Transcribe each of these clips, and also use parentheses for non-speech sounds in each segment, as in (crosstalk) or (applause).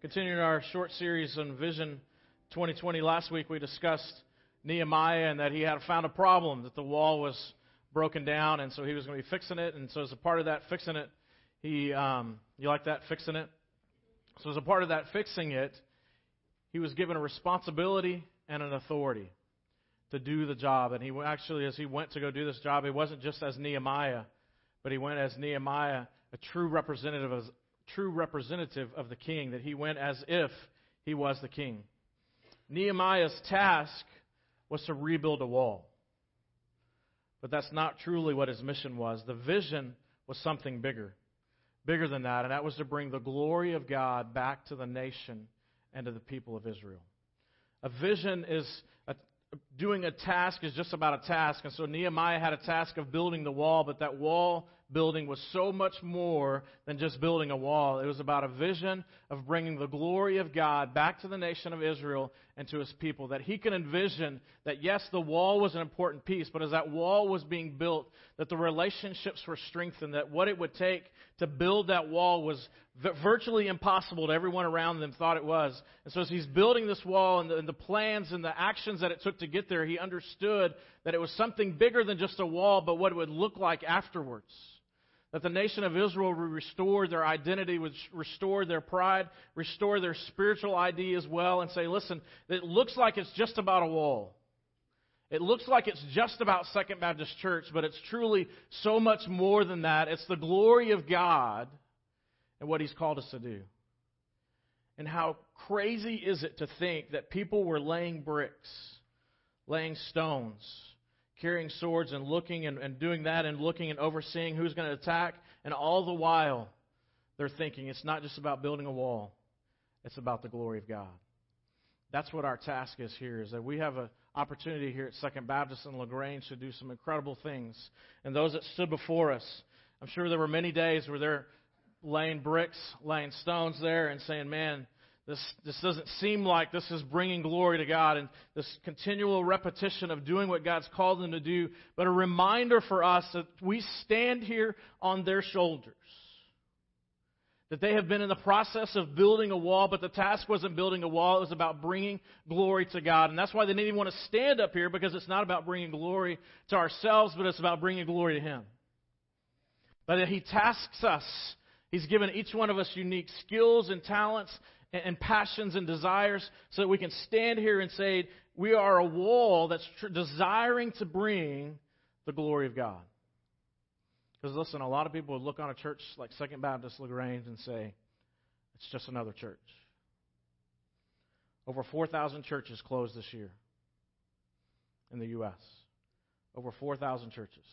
Continuing our short series on Vision 2020, last week we discussed Nehemiah and that he had found a problem, that the wall was broken down, and so he was going to be fixing it. And so, as a part of that fixing it, he, um, you like that, fixing it? So, as a part of that fixing it, he was given a responsibility and an authority to do the job. And he actually, as he went to go do this job, he wasn't just as Nehemiah, but he went as Nehemiah, a true representative of, true representative of the king, that he went as if he was the king. Nehemiah's task was to rebuild a wall. But that's not truly what his mission was. The vision was something bigger, bigger than that, and that was to bring the glory of God back to the nation and to the people of Israel. A vision is a, doing a task is just about a task. And so Nehemiah had a task of building the wall, but that wall building was so much more than just building a wall. It was about a vision of bringing the glory of God back to the nation of Israel and to his people. That he could envision that, yes, the wall was an important piece, but as that wall was being built, that the relationships were strengthened, that what it would take to build that wall was virtually impossible to everyone around them thought it was. And so as he's building this wall and the, and the plans and the actions that it took to get there, he understood that it was something bigger than just a wall, but what it would look like afterwards. That the nation of Israel would restore their identity, would restore their pride, restore their spiritual ID as well, and say, listen, it looks like it's just about a wall. It looks like it's just about Second Baptist Church, but it's truly so much more than that. It's the glory of God and what He's called us to do. And how crazy is it to think that people were laying bricks, laying stones, carrying swords and looking and, and doing that and looking and overseeing who's going to attack. And all the while, they're thinking it's not just about building a wall, it's about the glory of God. That's what our task is here, is that we have an opportunity here at Second Baptist in LaGrange to do some incredible things. And those that stood before us, I'm sure there were many days where they're laying bricks, laying stones there, and saying, man, this, this doesn't seem like this is bringing glory to God and this continual repetition of doing what God's called them to do, but a reminder for us that we stand here on their shoulders. That they have been in the process of building a wall, but the task wasn't building a wall, it was about bringing glory to God. And that's why they didn't even want to stand up here because it's not about bringing glory to ourselves, but it's about bringing glory to Him. But He tasks us He's given each one of us unique skills and talents and, passions and desires so that we can stand here and say, we are a wall that's tr- desiring to bring the glory of God. Because listen, a lot of people would look on a church like Second Baptist LaGrange and say, it's just another church. Over 4,000 churches closed this year in the U.S. Over 4,000 churches.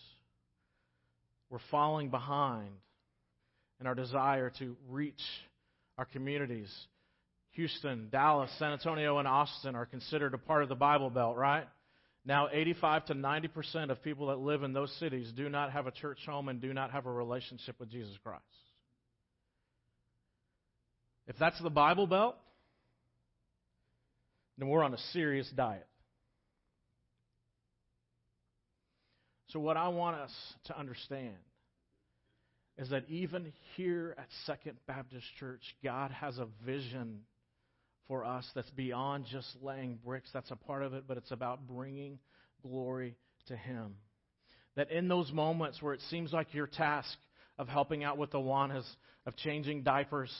We're falling behind in our desire to reach our communities Houston, Dallas, San Antonio, and Austin are considered a part of the Bible Belt, right? Now, 85 to 90 percent of people that live in those cities do not have a church home and do not have a relationship with Jesus Christ. If that's the Bible Belt, then we're on a serious diet. So, what I want us to understand is that even here at Second Baptist Church, God has a vision for us that's beyond just laying bricks. That's a part of it, but it's about bringing glory to Him. That in those moments where it seems like your task of helping out with the Awanas, of changing diapers,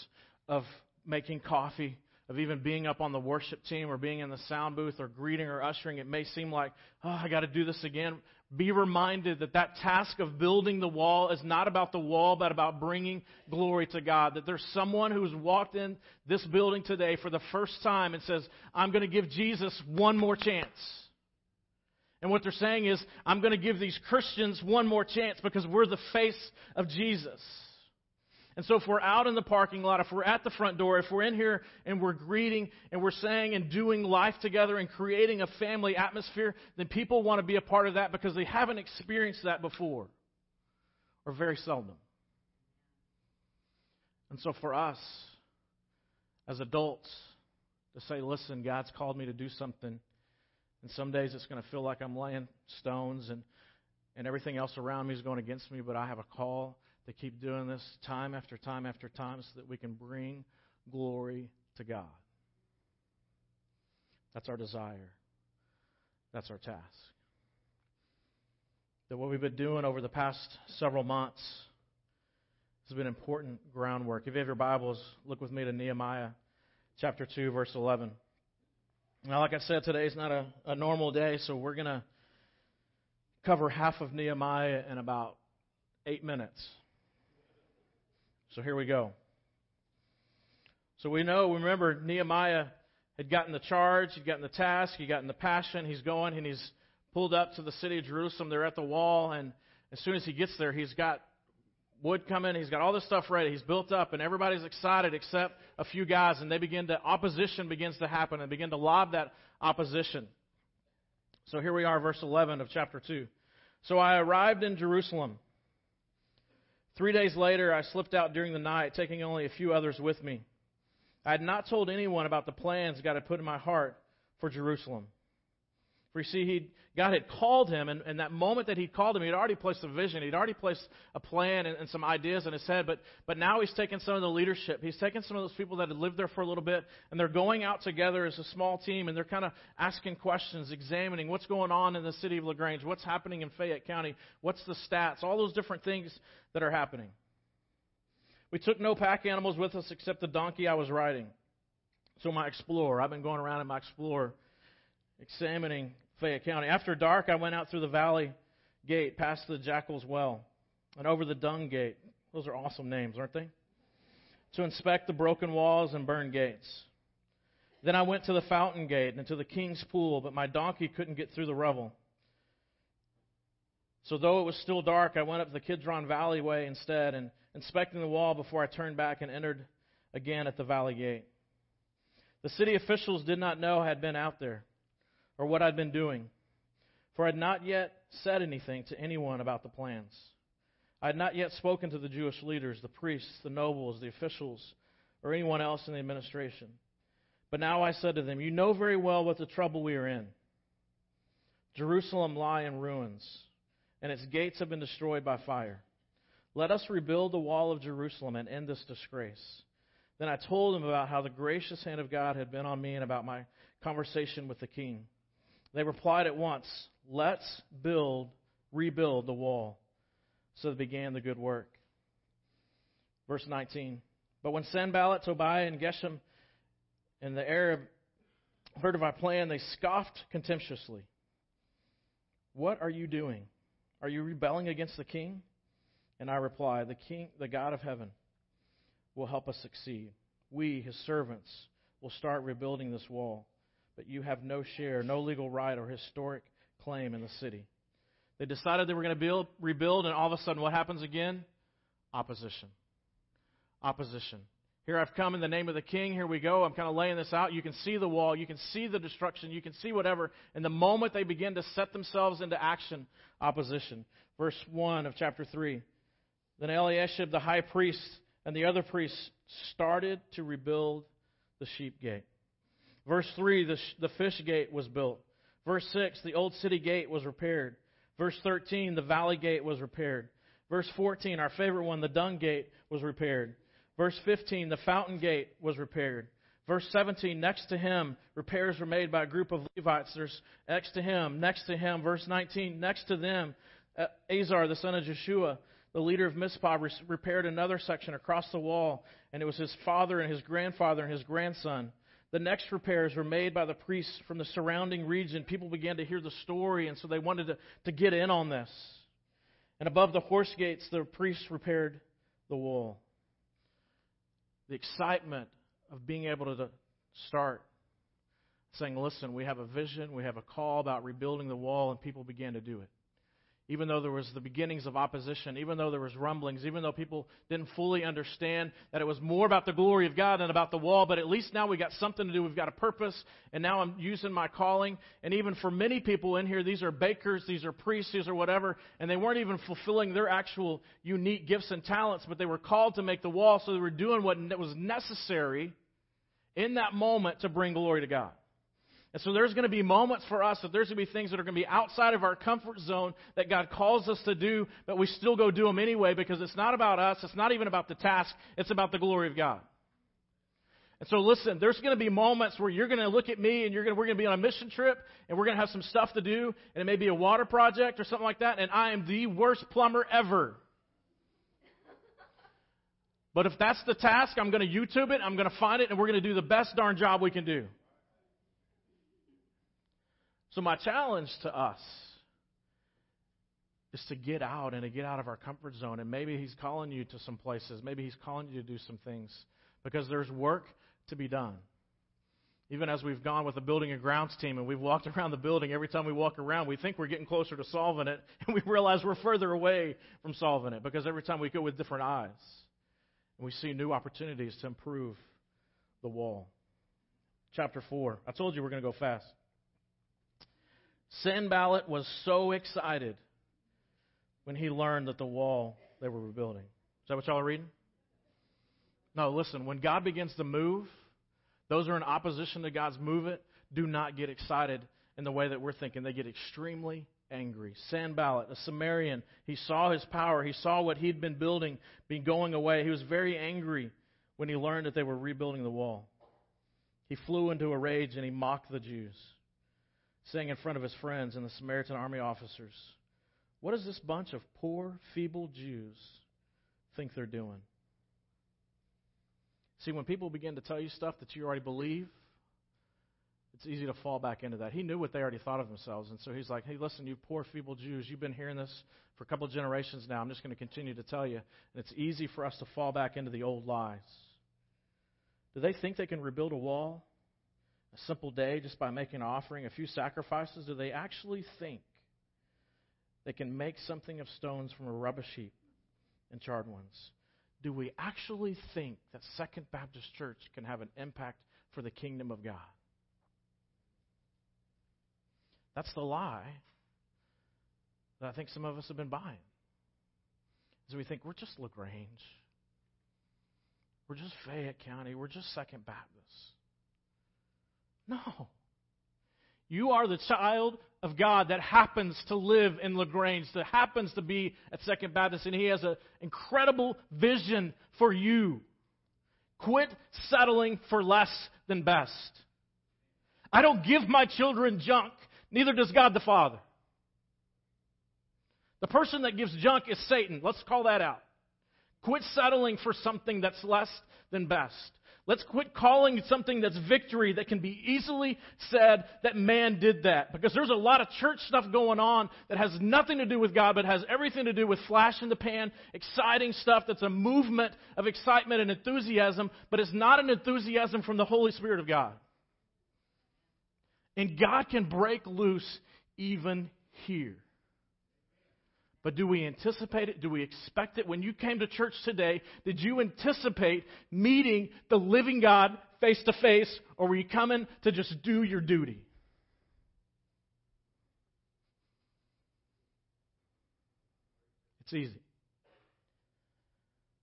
of making coffee, of even being up on the worship team or being in the sound booth or greeting or ushering, it may seem like, oh, I got to do this again. Be reminded that that task of building the wall is not about the wall, but about bringing glory to God. That there's someone who's walked in this building today for the first time and says, I'm going to give Jesus one more chance. And what they're saying is, I'm going to give these Christians one more chance because we're the face of Jesus. And so if we're out in the parking lot, if we're at the front door, if we're in here and we're greeting and we're saying and doing life together and creating a family atmosphere, then people want to be a part of that because they haven't experienced that before or very seldom. And so for us as adults to say, listen, God's called me to do something. And some days it's going to feel like I'm laying stones and, and everything else around me is going against me, but I have a call to keep doing this time after time after time so that we can bring glory to God. That's our desire. That's our task. That what we've been doing over the past several months has been important groundwork. If you have your Bibles, look with me to Nehemiah chapter 2, verse 11. Now, like I said, today is not a, a normal day, so we're going to cover half of Nehemiah in about eight minutes. So here we go. So we know, we remember, Nehemiah had gotten the charge, he'd gotten the task, he'd gotten the passion. He's going and he's pulled up to the city of Jerusalem. They're at the wall, and as soon as he gets there, he's got wood coming. He's got all this stuff ready. He's built up, and everybody's excited except a few guys. And they begin to opposition begins to happen, and begin to lob that opposition. So here we are, verse 11 of chapter 2. So I arrived in Jerusalem. Three days later, I slipped out during the night, taking only a few others with me. I had not told anyone about the plans God had put in my heart for Jerusalem. For you see, he God had called him, and, and that moment that he called him, he'd already placed a vision. He'd already placed a plan and, and some ideas in his head. But, but now he's taken some of the leadership. He's taken some of those people that had lived there for a little bit, and they're going out together as a small team, and they're kind of asking questions, examining what's going on in the city of LaGrange, what's happening in Fayette County, what's the stats, all those different things that are happening. We took no pack animals with us except the donkey I was riding. So my Explorer, I've been going around in my Explorer examining Fayette County. After dark, I went out through the valley gate, past the Jackal's Well, and over the Dung Gate. Those are awesome names, aren't they? To inspect the broken walls and burned gates. Then I went to the fountain gate and to the king's pool, but my donkey couldn't get through the rubble. So though it was still dark, I went up the Kidron Valley way instead and inspecting the wall before I turned back and entered again at the valley gate. The city officials did not know I had been out there or what I'd been doing, for I had not yet said anything to anyone about the plans. I had not yet spoken to the Jewish leaders, the priests, the nobles, the officials, or anyone else in the administration. But now I said to them, You know very well what the trouble we are in. Jerusalem lie in ruins, and its gates have been destroyed by fire. Let us rebuild the wall of Jerusalem and end this disgrace. Then I told them about how the gracious hand of God had been on me and about my conversation with the king. They replied at once, Let's build, rebuild the wall. So they began the good work. Verse 19. But when Sanballat, Tobiah, and Geshem and the Arab heard of our plan, they scoffed contemptuously. What are you doing? Are you rebelling against the king? And I reply, The king, the God of heaven, will help us succeed. We, his servants, will start rebuilding this wall but you have no share, no legal right or historic claim in the city. They decided they were going to build, rebuild, and all of a sudden, what happens again? Opposition. Opposition. Here I've come in the name of the king. Here we go. I'm kind of laying this out. You can see the wall. You can see the destruction. You can see whatever. And the moment they begin to set themselves into action, opposition. Verse 1 of chapter 3. Then Eliashib, the high priest, and the other priests started to rebuild the sheep gate. Verse 3, the, the fish gate was built. Verse 6, the old city gate was repaired. Verse 13, the valley gate was repaired. Verse 14, our favorite one, the dung gate was repaired. Verse 15, the fountain gate was repaired. Verse 17, next to him, repairs were made by a group of Levites. There's next to him, next to him. Verse 19, next to them, uh, Azar, the son of Jeshua, the leader of Mizpah, repaired another section across the wall, and it was his father and his grandfather and his grandson. The next repairs were made by the priests from the surrounding region. People began to hear the story, and so they wanted to, to get in on this. And above the horse gates, the priests repaired the wall. The excitement of being able to start saying, Listen, we have a vision, we have a call about rebuilding the wall, and people began to do it even though there was the beginnings of opposition, even though there was rumblings, even though people didn't fully understand that it was more about the glory of God than about the wall, but at least now we got something to do. We've got a purpose, and now I'm using my calling. And even for many people in here, these are bakers, these are priests, these are whatever, and they weren't even fulfilling their actual unique gifts and talents, but they were called to make the wall, so they were doing what was necessary in that moment to bring glory to God. And so there's going to be moments for us that there's going to be things that are going to be outside of our comfort zone that God calls us to do, but we still go do them anyway because it's not about us. It's not even about the task. It's about the glory of God. And so listen, there's going to be moments where you're going to look at me and you're going to, we're going to be on a mission trip and we're going to have some stuff to do and it may be a water project or something like that and I am the worst plumber ever. But if that's the task, I'm going to YouTube it, I'm going to find it and we're going to do the best darn job we can do. So my challenge to us is to get out and to get out of our comfort zone. And maybe He's calling you to some places. Maybe He's calling you to do some things because there's work to be done. Even as we've gone with the building and grounds team and we've walked (laughs) around the building, every time we walk around, we think we're getting closer to solving it, (laughs) and we realize we're further away from solving it because every time we go with different eyes and we see new opportunities to improve the wall. Chapter 4. I told you we're going to go fast. Sanballat was so excited when he learned that the wall they were rebuilding. Is that what y'all are reading? No, listen, when God begins to move, those who are in opposition to God's movement do not get excited in the way that we're thinking. They get extremely angry. Sanballat, a Samaritan, he saw his power. He saw what he'd been building be going away. He was very angry when he learned that they were rebuilding the wall. He flew into a rage and he mocked the Jews, saying in front of his friends and the Samaritan army officers, What does this bunch of poor, feeble Jews think they're doing? See, when people begin to tell you stuff that you already believe, it's easy to fall back into that. He knew what they already thought of themselves, and so he's like, hey, listen, you poor, feeble Jews, you've been hearing this for a couple of generations now. I'm just going to continue to tell you. And it's easy for us to fall back into the old lies. Do they think they can rebuild a wall a simple day just by making an offering, a few sacrifices? Do they actually think they can make something of stones from a rubbish heap and charred ones? Do we actually think that Second Baptist Church can have an impact for the kingdom of God? That's the lie that I think some of us have been buying. Is we think we're just LaGrange. We're just Fayette County. We're just Second Baptist. No. You are the child of God that happens to live in LaGrange, that happens to be at Second Baptist, and He has an incredible vision for you. Quit settling for less than best. I don't give my children junk. Neither does God the Father. The person that gives junk is Satan. Let's call that out. Quit settling for something that's less than best. Let's quit calling something that's victory that can be easily said that man did that. Because there's a lot of church stuff going on that has nothing to do with God, but has everything to do with flash in the pan, exciting stuff that's a movement of excitement and enthusiasm, but it's not an enthusiasm from the Holy Spirit of God. And God can break loose even here. But do we anticipate it? Do we expect it? When you came to church today, did you anticipate meeting the living God face to face, or were you coming to just do your duty? It's easy.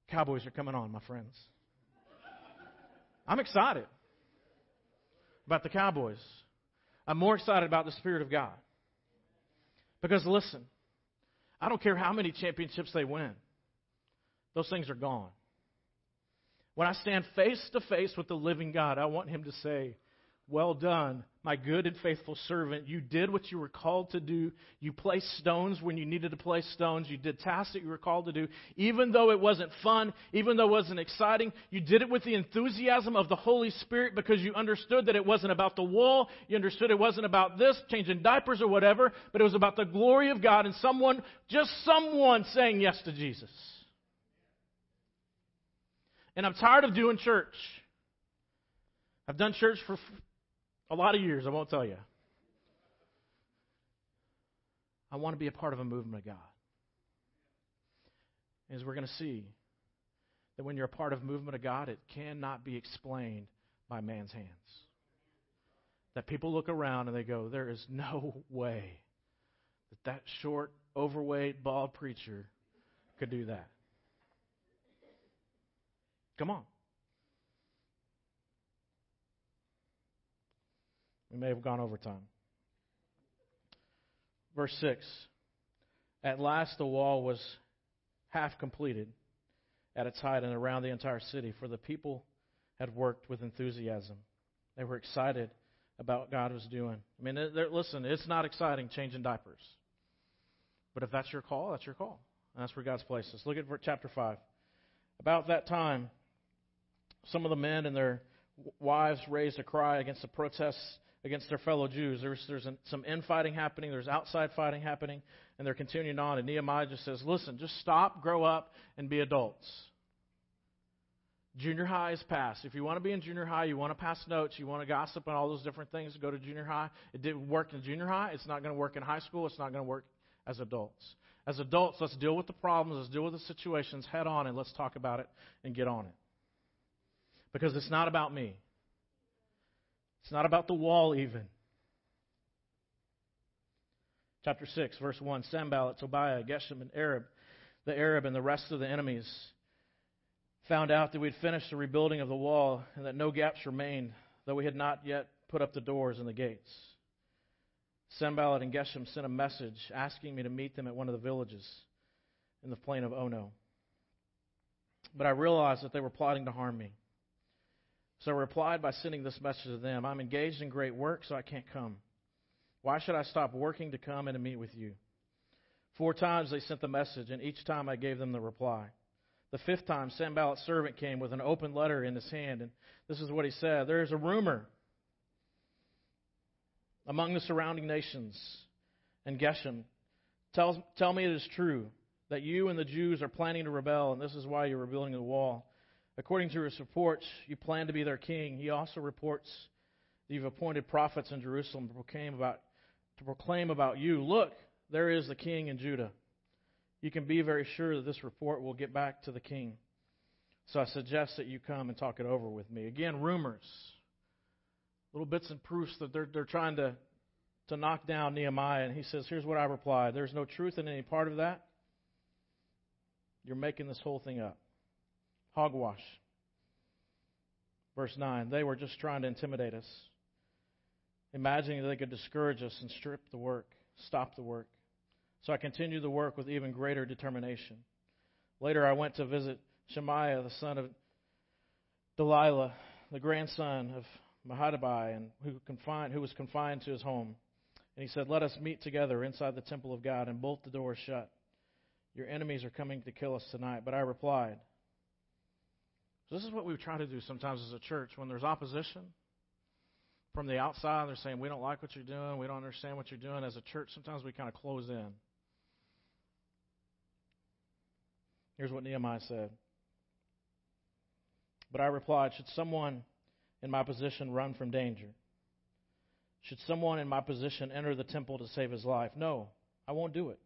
Cowboys are coming on, my friends. I'm excited about the Cowboys. I'm more excited about the Spirit of God. Because listen, I don't care how many championships they win, those things are gone. When I stand face to face with the living God, I want Him to say, well done, my good and faithful servant. You did what you were called to do. You placed stones when you needed to place stones. You did tasks that you were called to do. Even though it wasn't fun, even though it wasn't exciting, you did it with the enthusiasm of the Holy Spirit because you understood that it wasn't about the wall. You understood it wasn't about this, changing diapers or whatever, but it was about the glory of God and someone, just someone saying yes to Jesus. And I'm tired of doing church. I've done church for a lot of years, I won't tell you. I want to be a part of a movement of God. As we're going to see, that when you're a part of a movement of God, it cannot be explained by man's hands. That people look around and they go, there is no (laughs) way that that short, overweight, bald preacher could do that. Come on. We may have gone over time. Verse 6 At last the wall was half completed at its height and around the entire city, for the people had worked with enthusiasm. They were excited about what God was doing. I mean, listen, it's not exciting changing diapers. But if that's your call, that's your call. And that's where God's placed us. Look at chapter 5. About that time, some of the men and their wives raised a cry against the protests against their fellow Jews. There's, there's some infighting happening, there's outside fighting happening, and they're continuing on. And Nehemiah just says, Listen, just stop, grow up, and be adults. Junior high is past. If you want to be in junior high, you want to pass notes, you want to gossip and all those different things, go to junior high. It didn't work in junior high. It's not going to work in high school. It's not going to work as adults. As adults, let's deal with the problems, let's deal with the situations head on, and let's talk about it and get on it. Because it's not about me. It's not about the wall, even. Chapter 6, verse 1 Sanballat, Tobiah, Geshem, and Arab, the Arab, and the rest of the enemies found out that we'd finished the rebuilding of the wall and that no gaps remained, though we had not yet put up the doors and the gates. Sanballat and Geshem sent a message asking me to meet them at one of the villages in the plain of Ono. But I realized that they were plotting to harm me. So I replied by sending this message to them I'm engaged in great work, so I can't come. Why should I stop working to come and to meet with you? Four times they sent the message, and each time I gave them the reply. The fifth time, Sanballat's servant came with an open letter in his hand, and this is what he said There is a rumor among the surrounding nations and Geshem. Tell, tell me it is true that you and the Jews are planning to rebel, and this is why you're rebuilding the wall. According to his reports, you plan to be their king. He also reports that you've appointed prophets in Jerusalem to proclaim about, to proclaim about you. Look, there is the king in Judah. You can be very sure that this report will get back to the king. So I suggest that you come and talk it over with me. Again, rumors. Little bits and proofs that they're, they're trying to, to knock down Nehemiah. And he says, Here's what I replied There's no truth in any part of that. You're making this whole thing up. Hogwash. Verse 9 They were just trying to intimidate us, imagining that they could discourage us and strip the work, stop the work. So I continued the work with even greater determination. Later, I went to visit Shemaiah, the son of Delilah, the grandson of Mahadabai, and who, confined, who was confined to his home. And he said, Let us meet together inside the temple of God and bolt the doors shut. Your enemies are coming to kill us tonight. But I replied, This is what we try to do sometimes as a church when there's opposition from the outside. They're saying, We don't like what you're doing. We don't understand what you're doing. As a church, sometimes we kind of close in. Here's what Nehemiah said. But I replied, Should someone in my position run from danger? Should someone in my position enter the temple to save his life? No, I won't do it.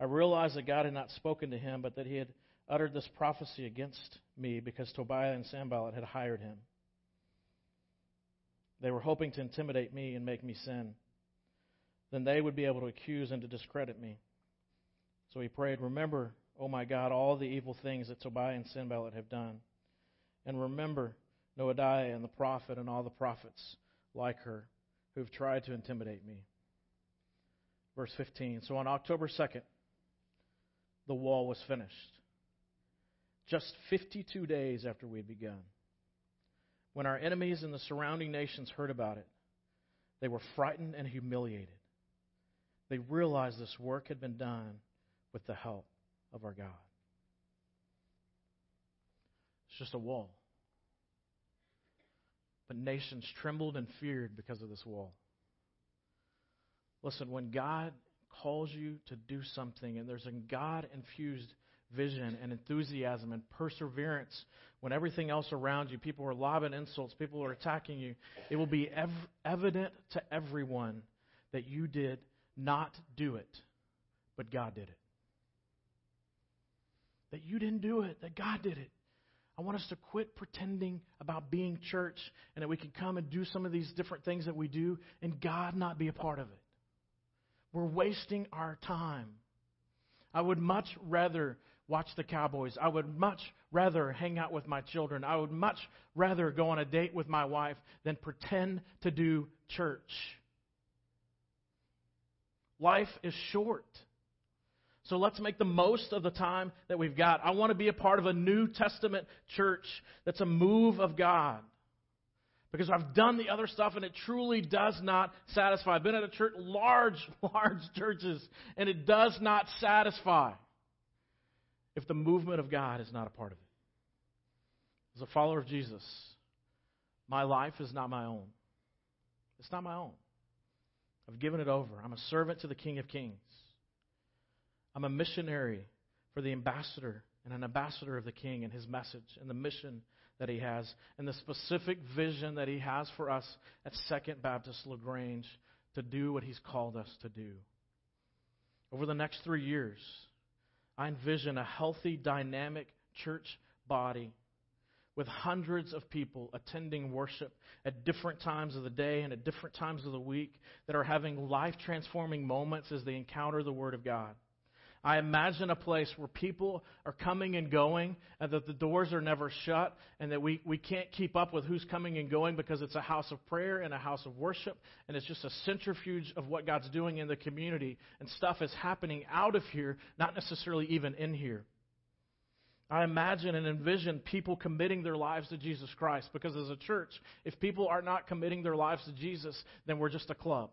I realized that God had not spoken to him, but that he had uttered this prophecy against me because Tobiah and Sanballat had hired him. They were hoping to intimidate me and make me sin. Then they would be able to accuse and to discredit me. So he prayed, Remember, O my God, all the evil things that Tobiah and Sanballat have done. And remember Noadiah and the prophet and all the prophets like her who have tried to intimidate me. Verse 15. So on October 2nd, the wall was finished just 52 days after we had begun. When our enemies and the surrounding nations heard about it, they were frightened and humiliated. They realized this work had been done with the help of our God. It's just a wall. But nations trembled and feared because of this wall. Listen, when God calls you to do something and there's a God infused vision and enthusiasm and perseverance when everything else around you, people are lobbing insults, people are attacking you, it will be ev- evident to everyone that you did not do it, but God did it. That you didn't do it, that God did it. I want us to quit pretending about being church and that we can come and do some of these different things that we do and God not be a part of it. We're wasting our time. I would much rather watch the Cowboys. I would much rather hang out with my children. I would much rather go on a date with my wife than pretend to do church. Life is short. So let's make the most of the time that we've got. I want to be a part of a New Testament church that's a move of God. Because I've done the other stuff and it truly does not satisfy. I've been at a church, large, (laughs) large churches, and it does not satisfy if the movement of God is not a part of it. As a follower of Jesus, my life is not my own. It's not my own. I've given it over. I'm a servant to the King of Kings. I'm a missionary for the ambassador and an ambassador of the King and his message and the mission that he has and the specific vision that he has for us at Second Baptist LaGrange to do what he's called us to do. Over the next three years, I envision a healthy, dynamic church body with hundreds of people attending worship at different times of the day and at different times of the week that are having life transforming moments as they encounter the Word of God. I imagine a place where people are coming and going, and that the doors are never shut, and that we, we can't keep up with who's coming and going because it's a house of prayer and a house of worship, and it's just a centrifuge of what God's doing in the community, and stuff is happening out of here, not necessarily even in here. I imagine and envision people committing their lives to Jesus Christ because as a church, if people are not committing their lives to Jesus, then we're just a club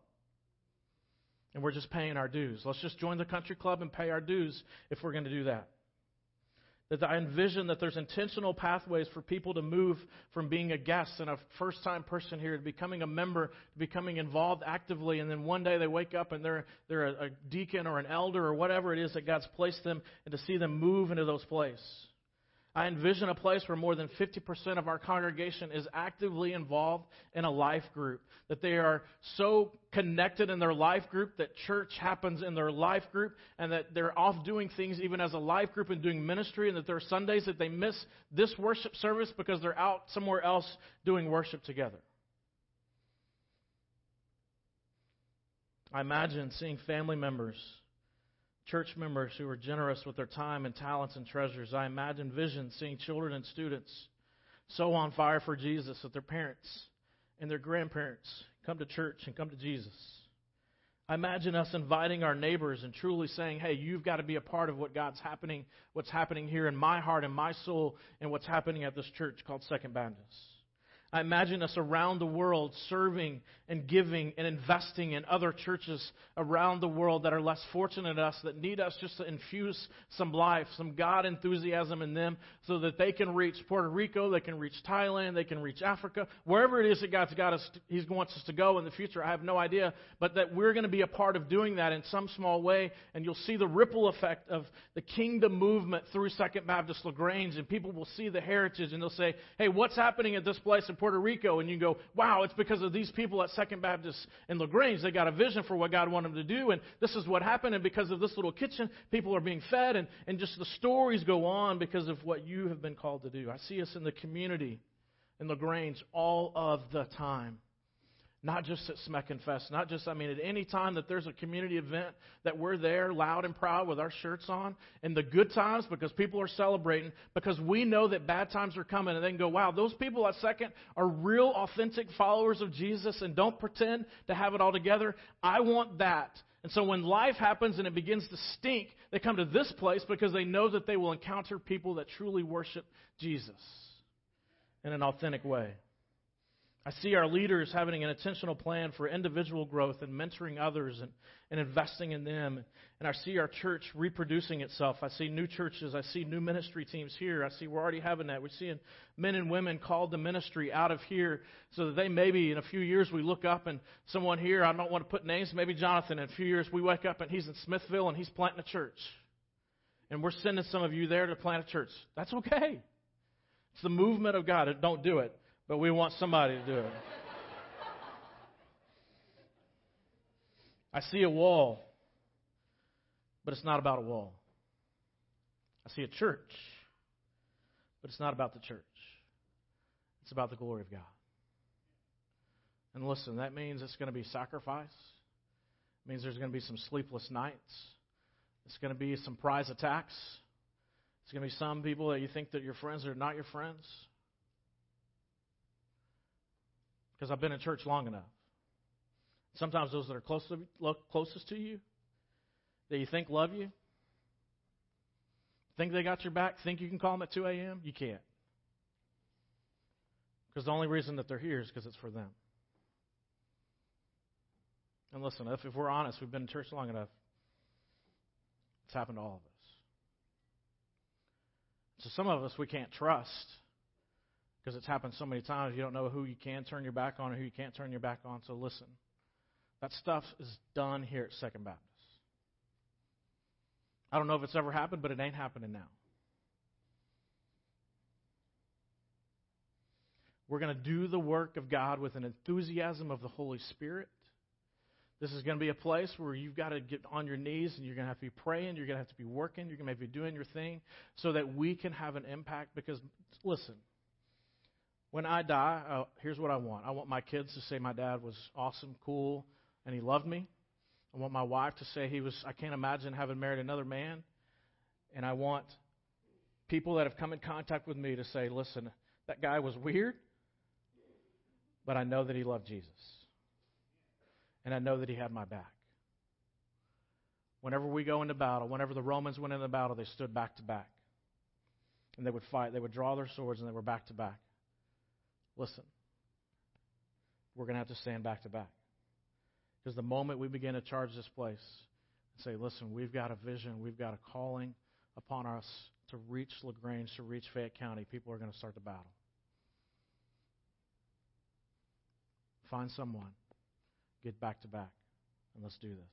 and we're just paying our dues. Let's just join the country club and pay our dues if we're going to do that. That I envision that there's intentional pathways for people to move from being a guest and a first time person here to becoming a member, to becoming involved actively, and then one day they wake up and they're, they're a, a deacon or an elder or whatever it is that God's placed them, and to see them move into those places. I envision a place where more than 50% of our congregation is actively involved in a life group. That they are so connected in their life group that church happens in their life group and that they're off doing things even as a life group and doing ministry and that there are Sundays that they miss this worship service because they're out somewhere else doing worship together. I imagine seeing family members church members who are generous with their time and talents and treasures. I imagine visions, seeing children and students so on fire for Jesus that their parents and their grandparents come to church and come to Jesus. I imagine us inviting our neighbors and truly saying, hey, you've got to be a part of what God's happening, what's happening here in my heart and my soul, and what's happening at this church called Second Baptist. I imagine us around the world serving and giving and investing in other churches around the world that are less fortunate than us, that need us just to infuse some life, some God enthusiasm in them so that they can reach Puerto Rico, they can reach Thailand, they can reach Africa, wherever it is that God's got us, He wants us to go in the future. I have no idea, but that we're going to be a part of doing that in some small way, and you'll see the ripple effect of the kingdom movement through Second Baptist LaGrange, and people will see the heritage and they'll say, hey, what's happening at this place? Puerto Rico, and you go, wow, it's because of these people at Second Baptist in LaGrange. They got a vision for what God wanted them to do, and this is what happened. And because of this little kitchen, people are being fed, and, and just the stories go on because of what you have been called to do. I see us in the community in LaGrange all of the time. Not just at Smecken Fest, not just, I mean, at any time that there's a community event that we're there loud and proud with our shirts on, and the good times because people are celebrating, because we know that bad times are coming, and then go, wow, those people at Second are real, authentic followers of Jesus and don't pretend to have it all together. I want that. And so when life happens and it begins to stink, they come to this place because they know that they will encounter people that truly worship Jesus in an authentic way. I see our leaders having an intentional plan for individual growth and mentoring others and, and investing in them. And I see our church reproducing itself. I see new churches. I see new ministry teams here. I see we're already having that. We're seeing men and women called to ministry out of here so that they maybe in a few years we look up and someone here, I don't want to put names, maybe Jonathan, in a few years we wake up and he's in Smithville and he's planting a church. And we're sending some of you there to plant a church. That's okay. It's the movement of God. Don't do it but we want somebody to do it. I see a wall, but it's not about a wall. I see a church, but it's not about the church. It's about the glory of God. And listen, that means it's going to be sacrifice. It means there's going to be some sleepless nights. It's going to be some prize attacks. It's going to be some people that you think that your friends are not your friends. Because I've been in church long enough. Sometimes those that are closest to you, that you think love you, Think they got your back? Think you can call them at 2 a.m.? You can't. Because the only reason that they're here is because it's for them. And listen, if, if we're honest, we've been in church long enough. It's happened to all of us. So some of us we can't trust because it's happened so many times. You don't know who you can turn your back on and who you can't turn your back on. So listen, that stuff is done here at Second Baptist. I don't know if it's ever happened, but it ain't happening now. We're going to do the work of God with an enthusiasm of the Holy Spirit. This is going to be a place where you've got to get on your knees and you're going to have to be praying, you're going to have to be working, you're going to be doing your thing so that we can have an impact. Because, listen, when I die, uh, here's what I want I want my kids to say my dad was awesome, cool, and he loved me. I want my wife to say he was, I can't imagine having married another man. And I want people that have come in contact with me to say, listen, that guy was weird, but I know that he loved Jesus and I know that He had my back. Whenever we go into battle, whenever the Romans went into battle, they stood back to back. And they would fight. They would draw their swords and they were back to back. Listen, we're going to have to stand back to back. Because the moment we begin to charge this place and say, listen, we've got a vision, we've got a calling upon us to reach LaGrange, to reach Fayette County, people are going to start the battle. Find someone get back to back, and let's do this.